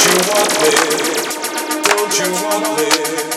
Don't you want me? Don't you want me?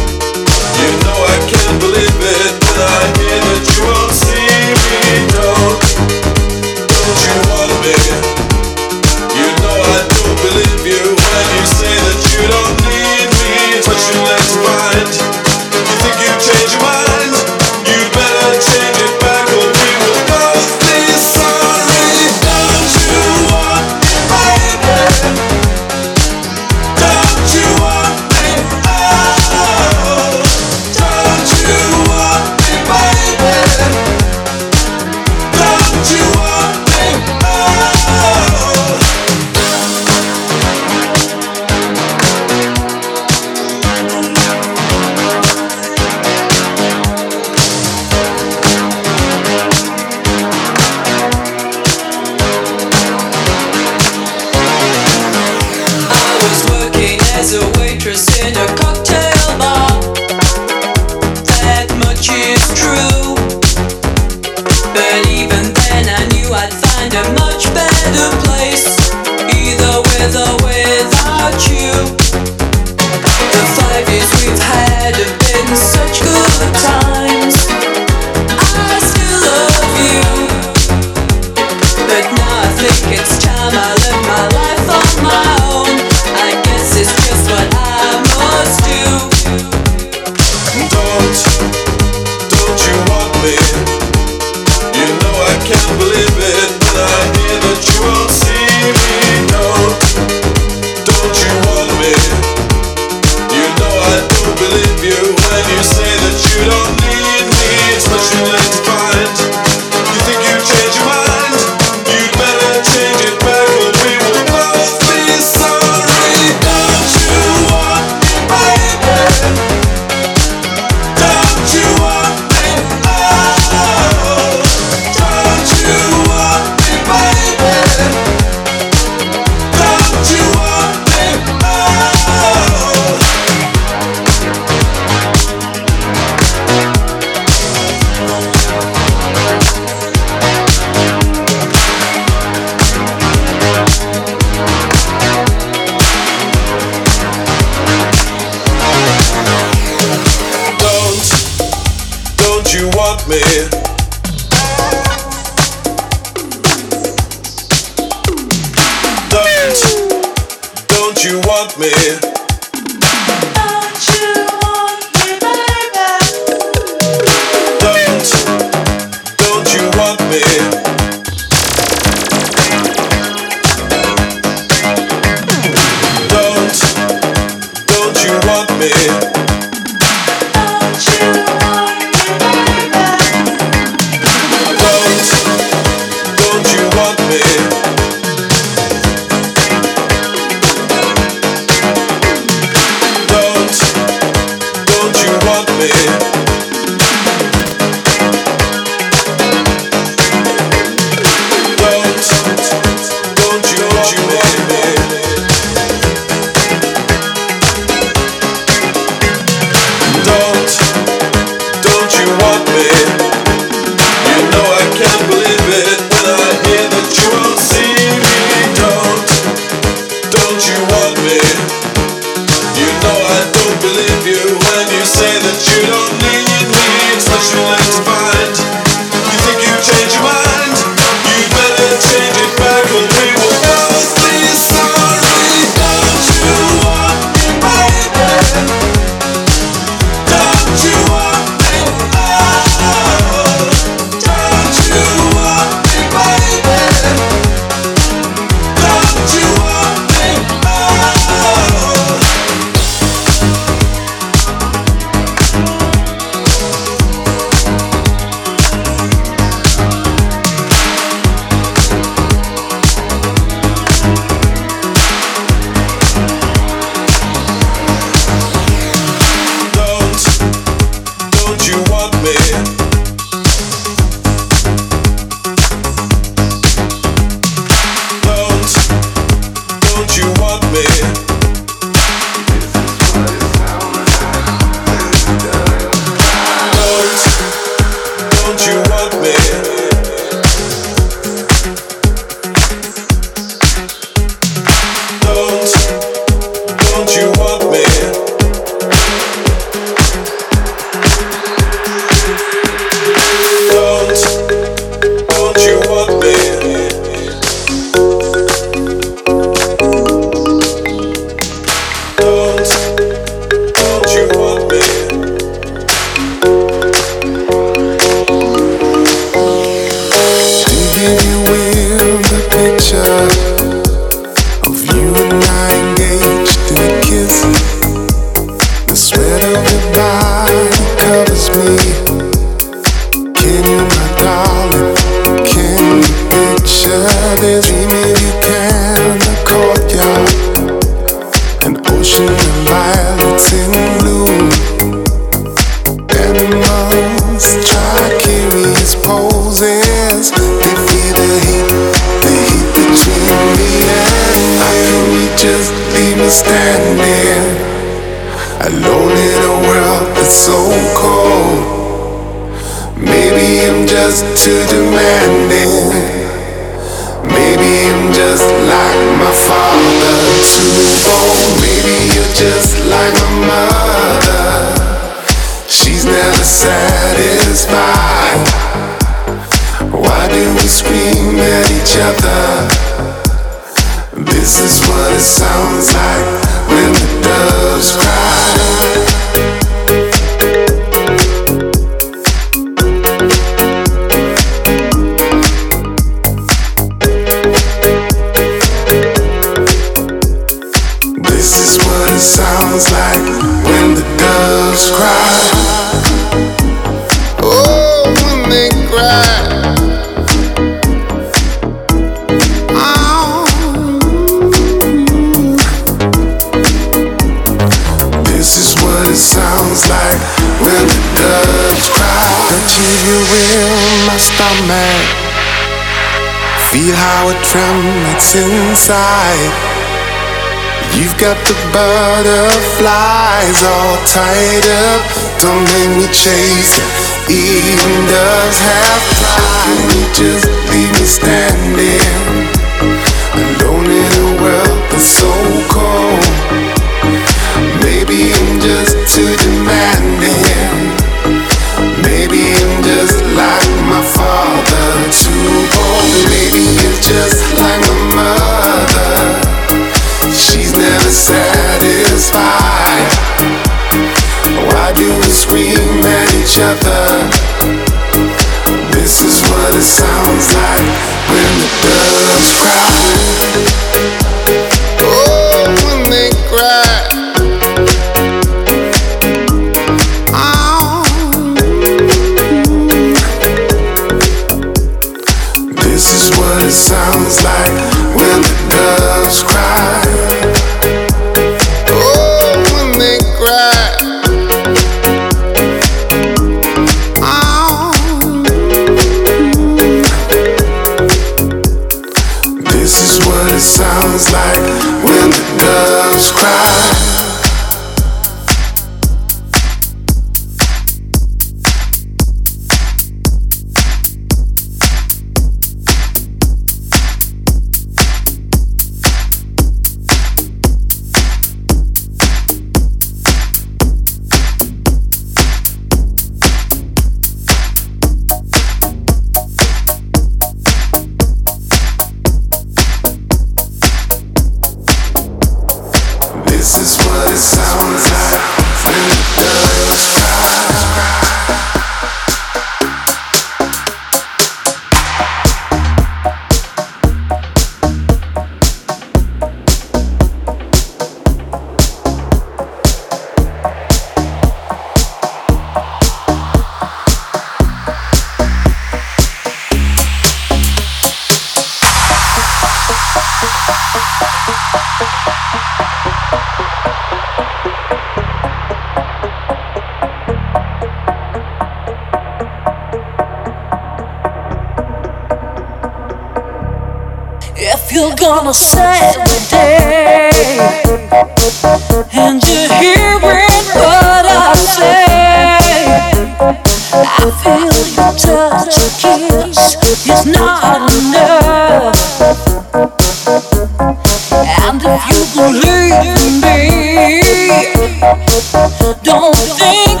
Don't think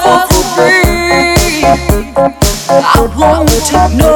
for free. I won't take no.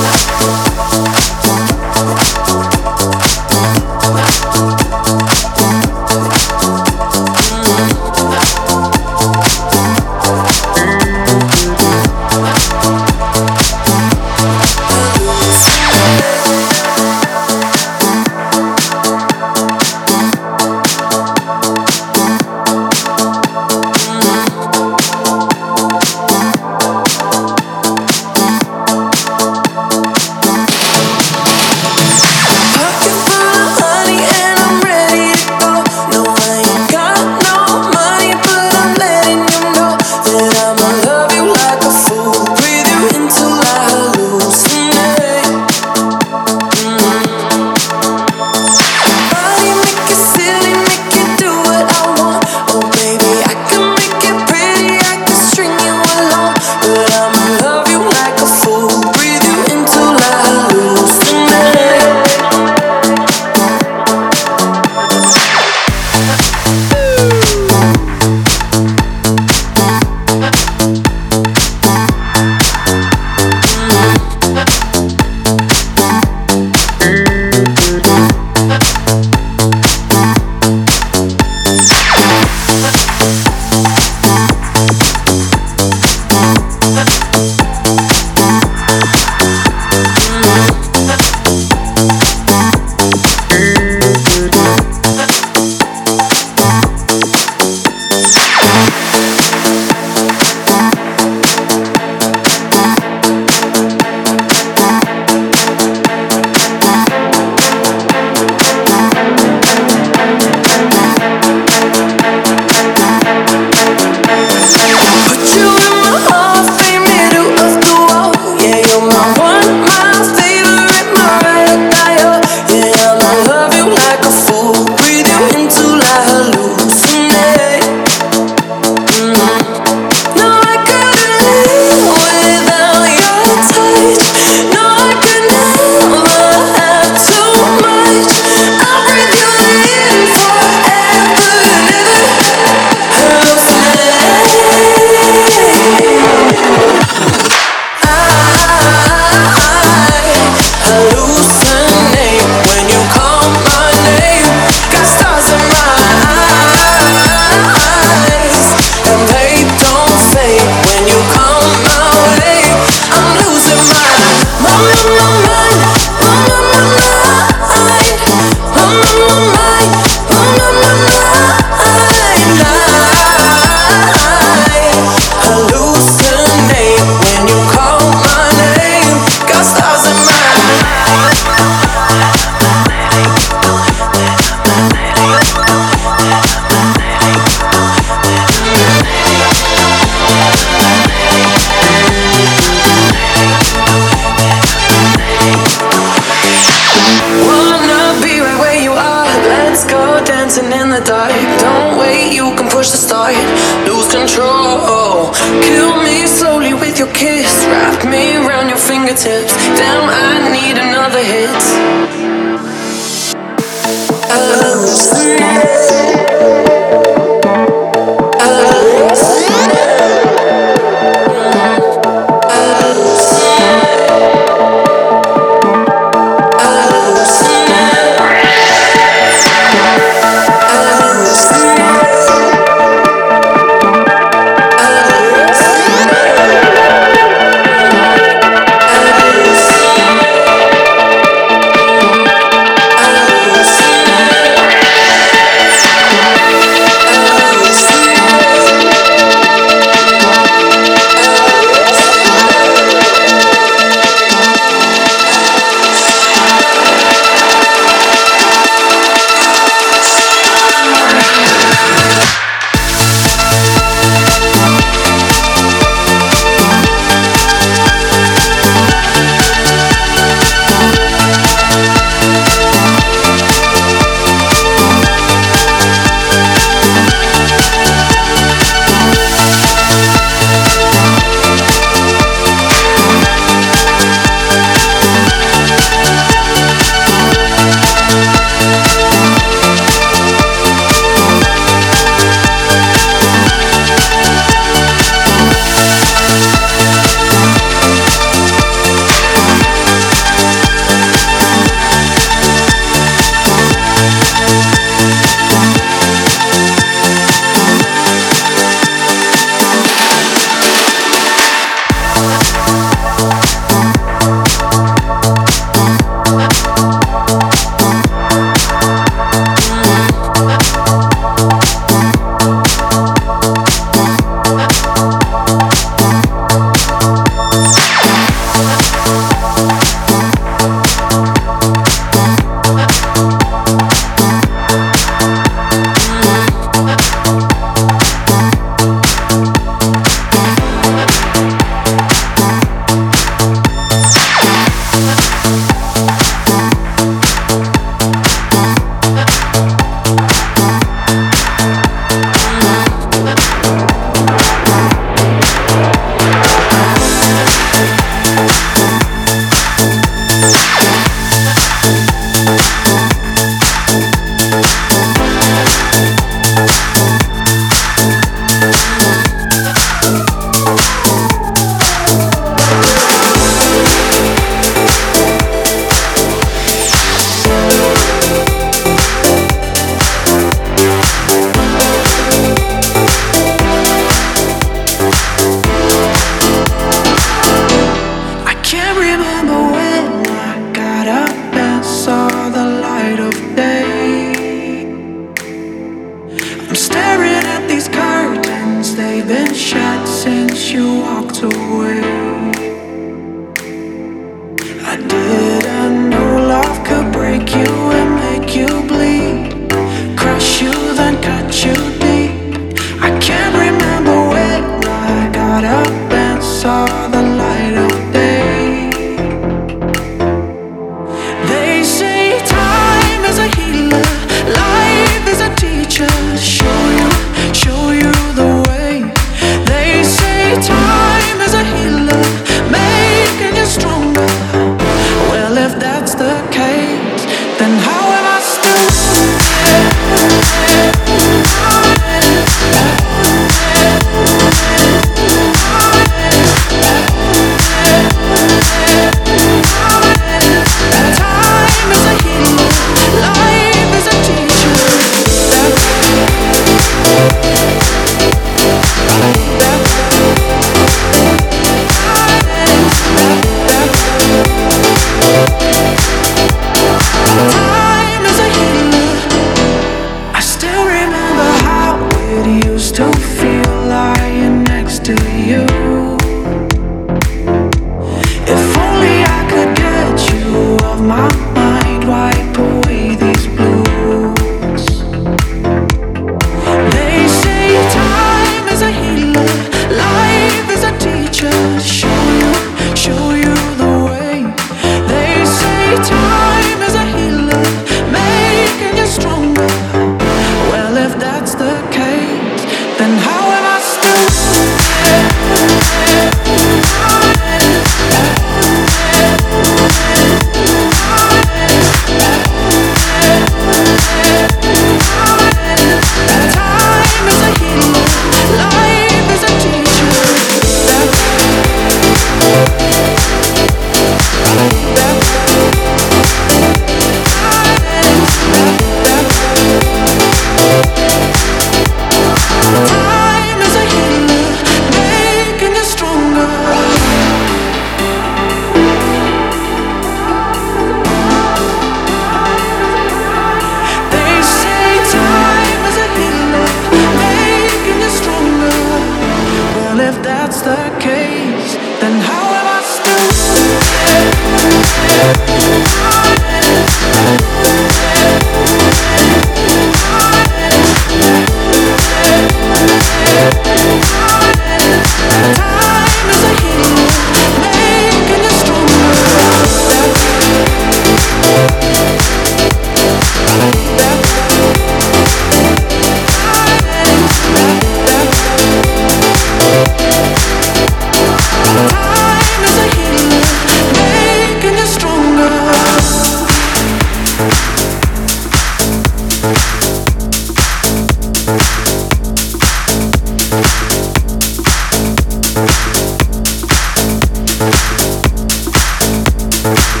It's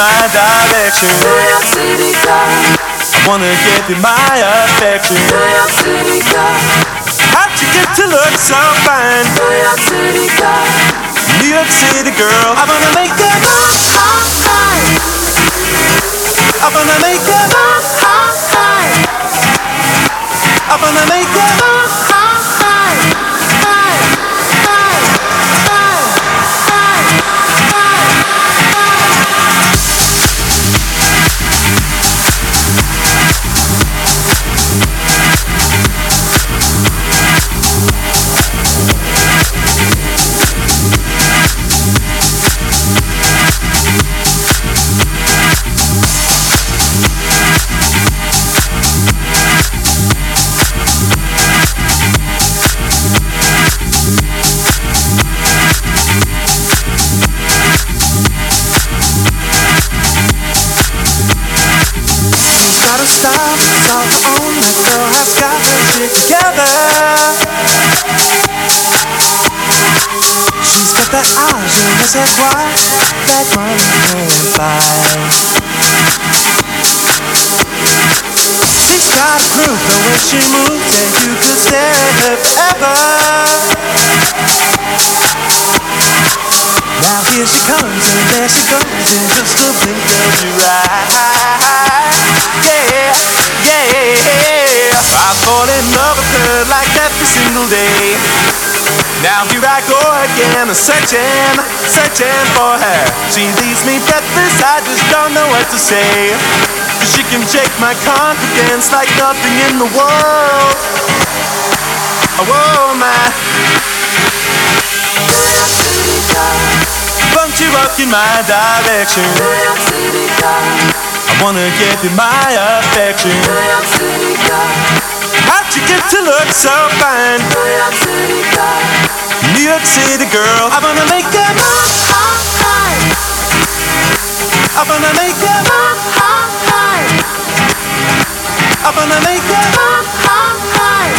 my direction. Wanna give you my affection. How'd you get to look so fine? New York City girl, I wanna make you hot, I wanna make you hot, I wanna make you je ne quoi, that money can't buy. She's got a groove, the way she moves, and you could stare at her forever. Now here she comes, and there she goes, in just a blink of your eye. Yeah, yeah. I fall in love with her like every single day. Now here I go again, searching, searching for her. She leaves me breathless, I just don't know what to say. Cause she can shake my confidence like nothing in the world. Oh, oh my. City girl, Won't you walk in my direction? I wanna give you my affection. New York City girl, How'd you get to look so fine? New York City girl, New York City girl, I wanna make you hot, hot, hot, I wanna make you hot, hot, hot, I wanna make you hot, hot, hot,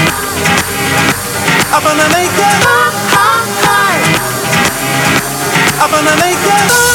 I wanna make you hot, hot, hot. I wanna make you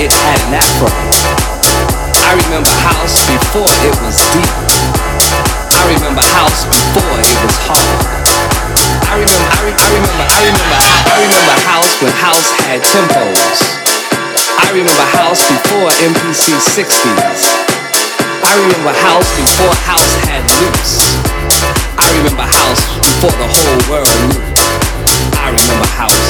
it's unnatural. I remember house before it was deep. I remember house before it was hard. I remember, I, re- I remember, I remember, I remember house when house had tempos. I remember house before MPC 60s. I remember house before house had loops. I remember house before the whole world knew. I remember house.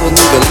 那个。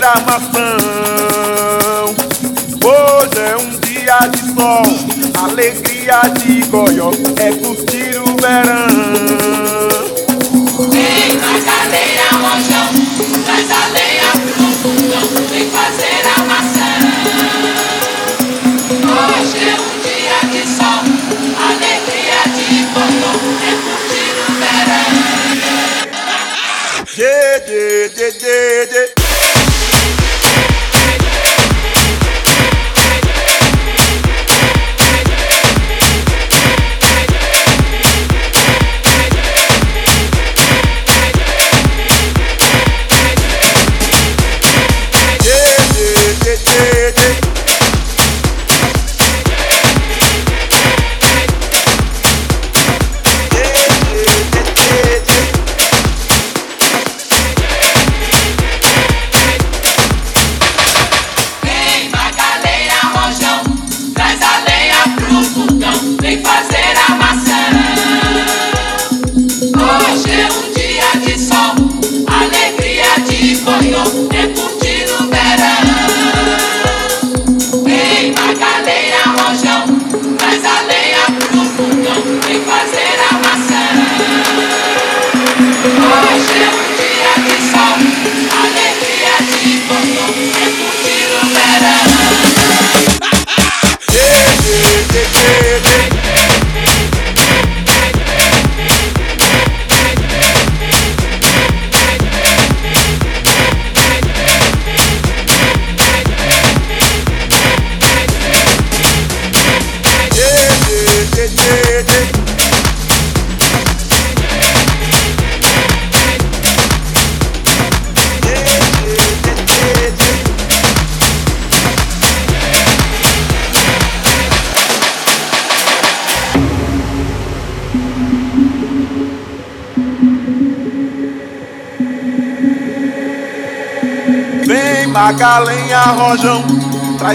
será mais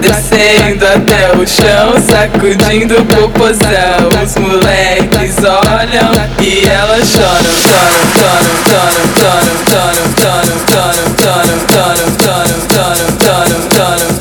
Descendo até o chão, sacudindo o popozão Os moleques olham e elas choram Choram, choram, choram, choram, choram, choram, choram, choram, choram, choram, choram, choram, choram, choram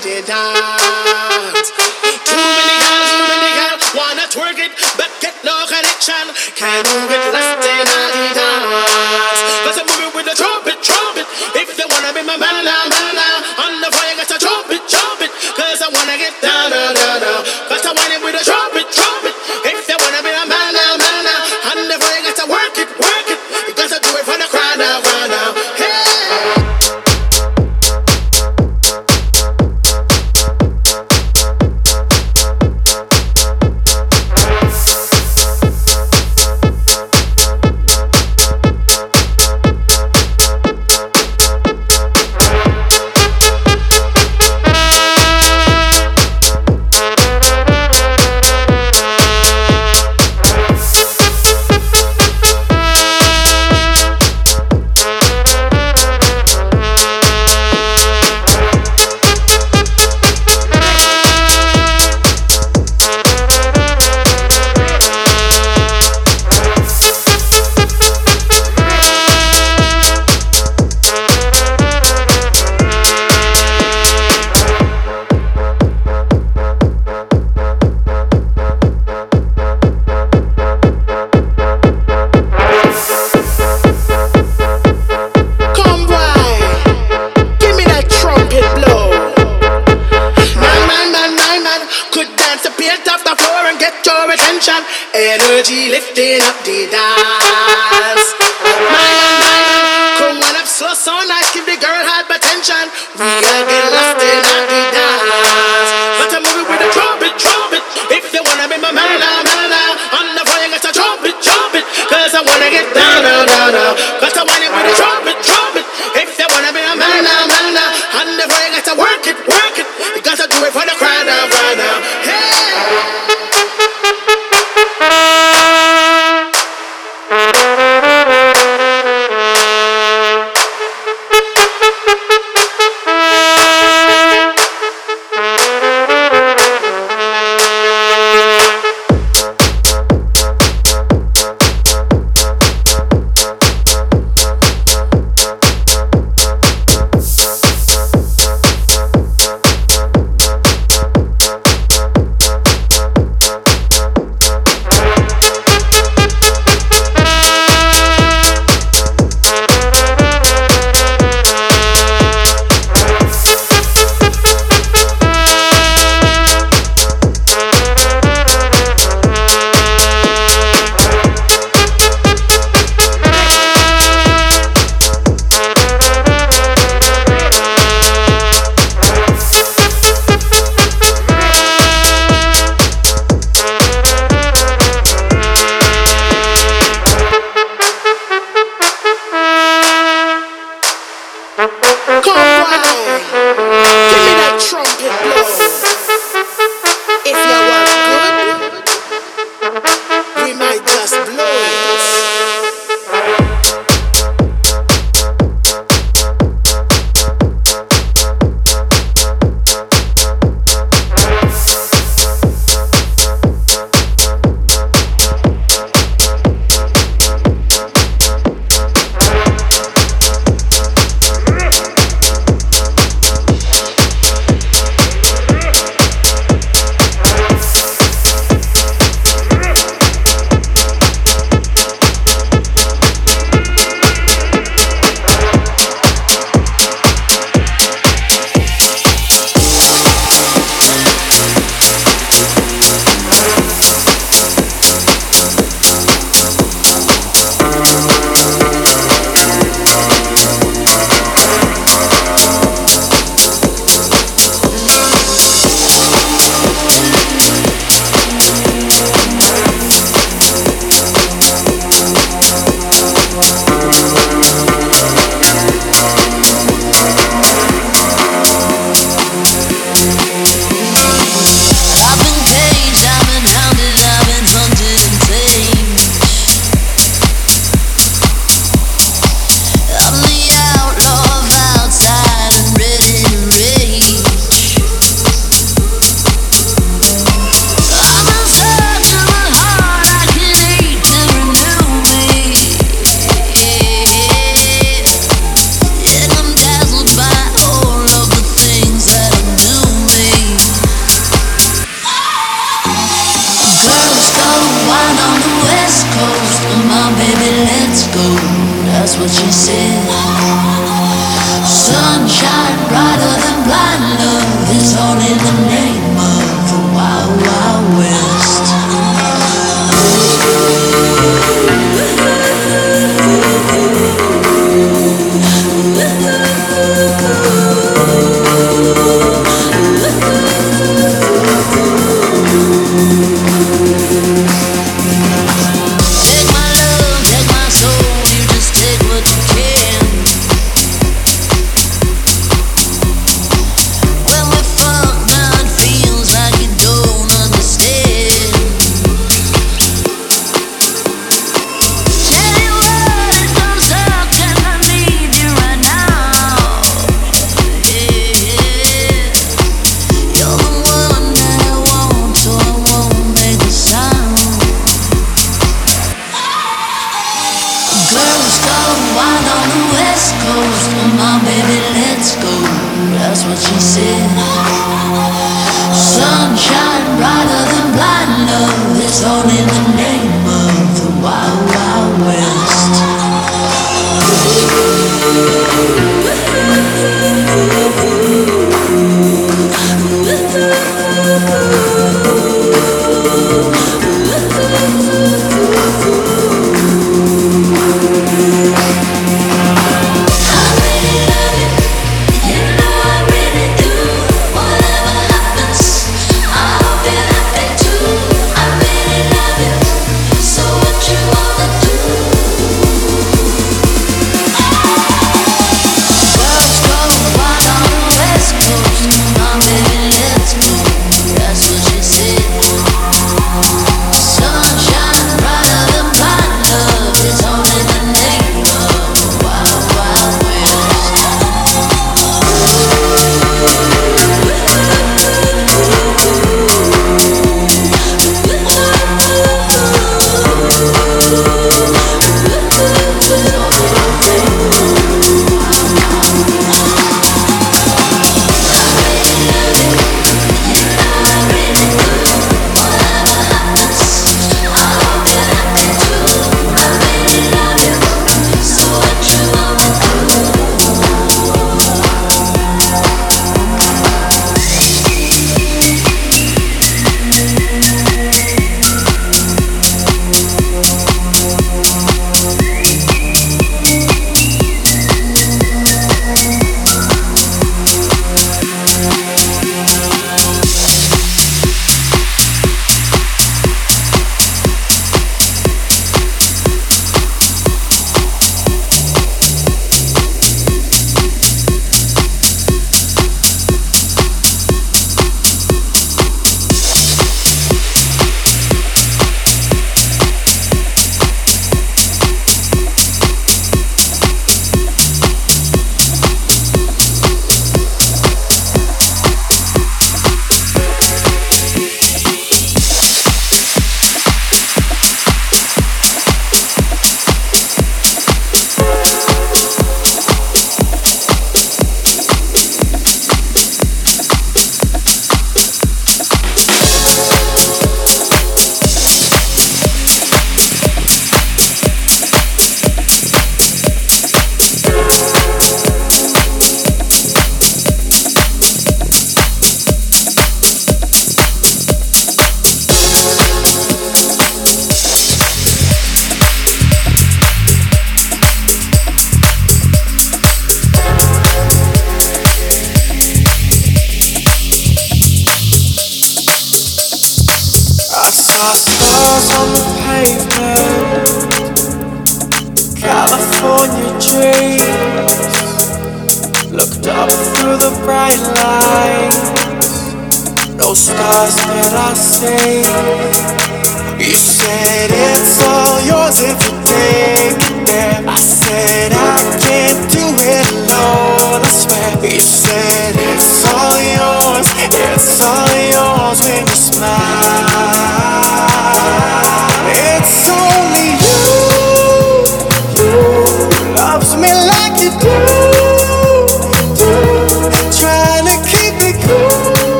good in